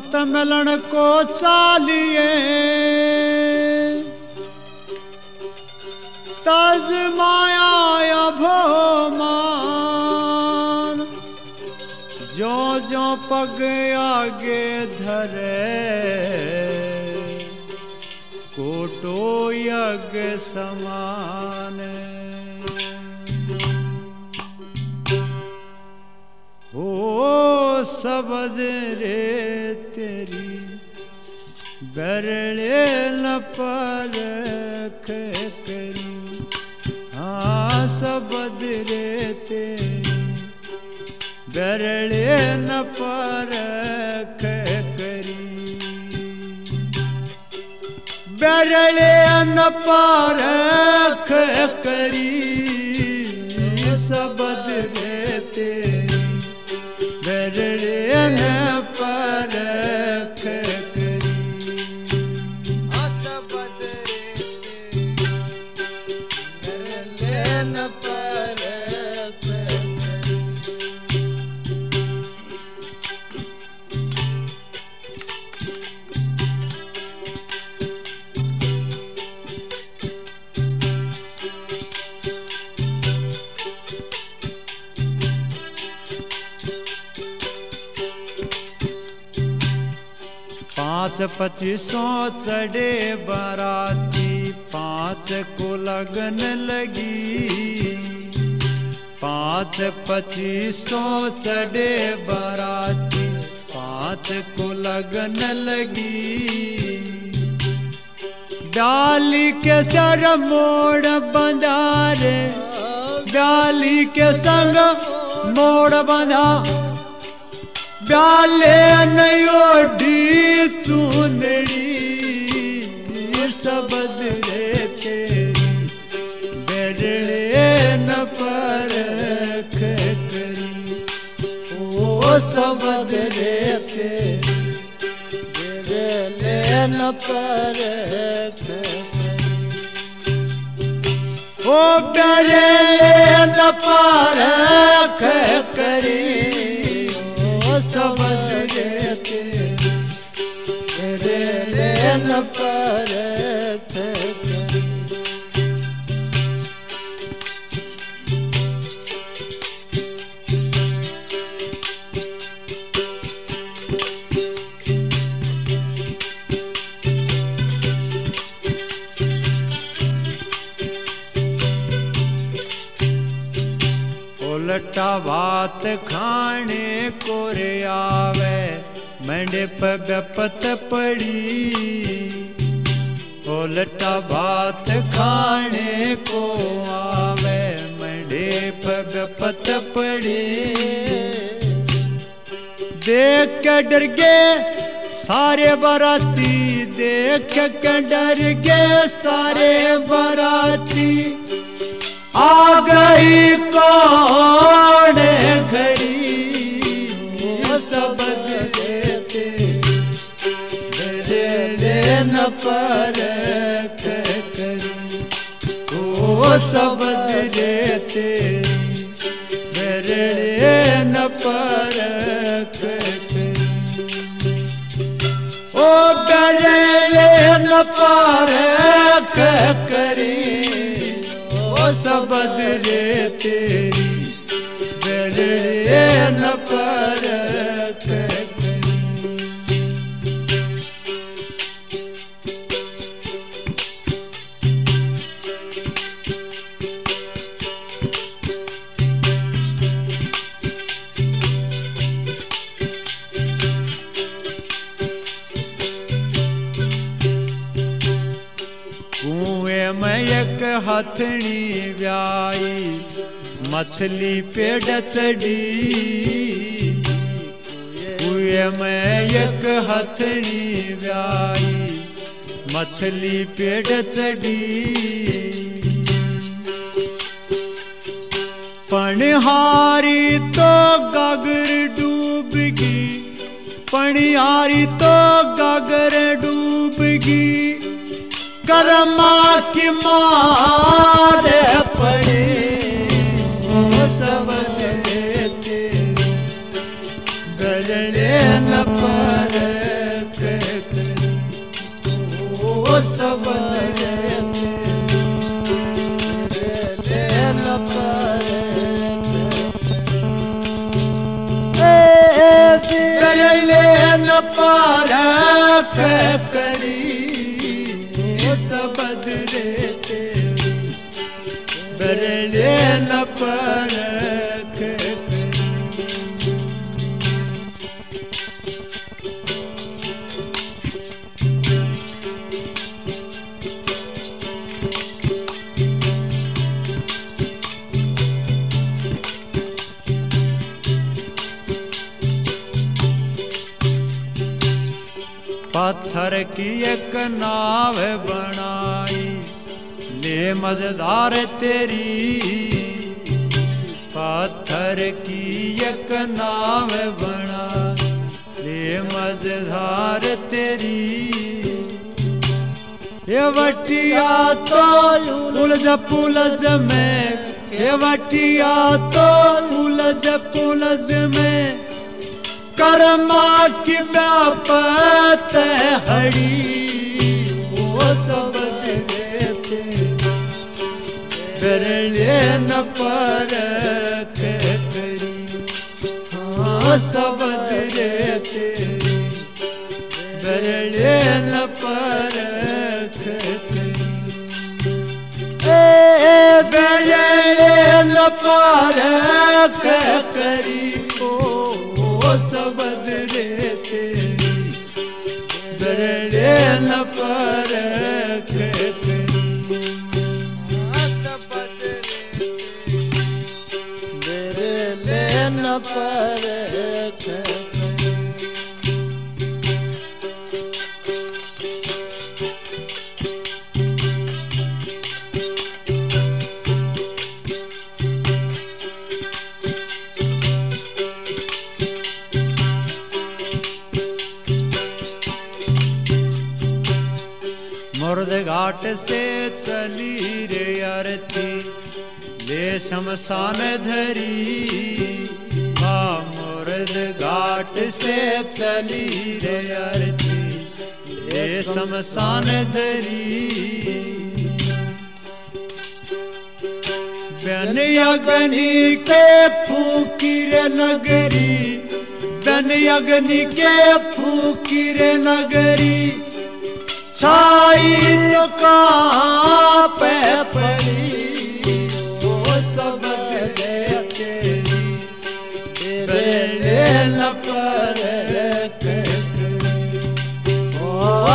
संत मिलन को चालिए। तज माया भोमान जो जो पग आगे धरे। कोटो यज्ञ समान। हो सबद रे तेरी बरले न पर करी हाँ सबद रे तेरी बरले न पर करी बरले न पर करी पाँच पच्चीसों चढ़े बाराती, पाँच को लगन लगी। पाँच पच्चीसों चढ़े बाराती, पाँच को लगन लगी। डाली के सर मोड़ बंधारे डाली के सर मोड़ बंधा। डाले नयोडी पर ओ करे न करी ओ सबद रे तेरी पर खाने को रे आवे मंडप पत पड़ी। उल्टा भात खाने को आवे मंडप बपत पड़ी। देख के डर गए, सारे बराती, देख के डर गए, सारे बराती। आ गई कौन पर करी। ओ सबद देते मेरे न पर करी। ओ बरेले न करी, ओ सबद रे हथनी व्याई, मछली पेड़ चढ़ी। कुएँ में एक हथनी व्याई, मछली पेड़ चढ़ी। पणहारी तो गागर डूबगी, पणिहारी तो गागर डूबगी। कर्मा की मार पड़ी सब देते गजड़े न पर ओ सब Let up all up, की एक नाव बनाई। ले मज़ेदार तेरी। पत्थर की एक नाव बना ले मज़ेदार तेरी। ये वटिया तो उलझ पुलझ में। ये वटिया तो उलझ पुलझ में। कर्मा की व्यापत हड़ी वो सब देते करले न पर करी हाँ सब देते करले न पर करले न पर करी up. ले शमशान धरी मुर्द घाट से चली रे अरती ले शमशान धरी। बन अग्नि के फूकिर नगरी बन अग्नि के फूकिर नगरी, छाई तो पे पड़ी?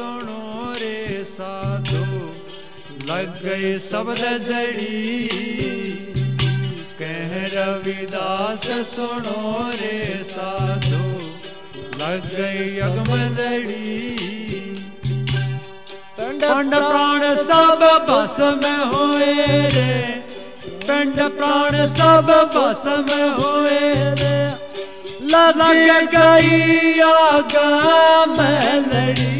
सुनो रे साधु लग गई शब्द जड़ी कह रविदास सुनो रे साधु लग गई अगमदड़ी। पिंड प्राण सब बस में हुए रे। पिंड प्राण सब बस में हुए रे। लग गई आगा में लड़ी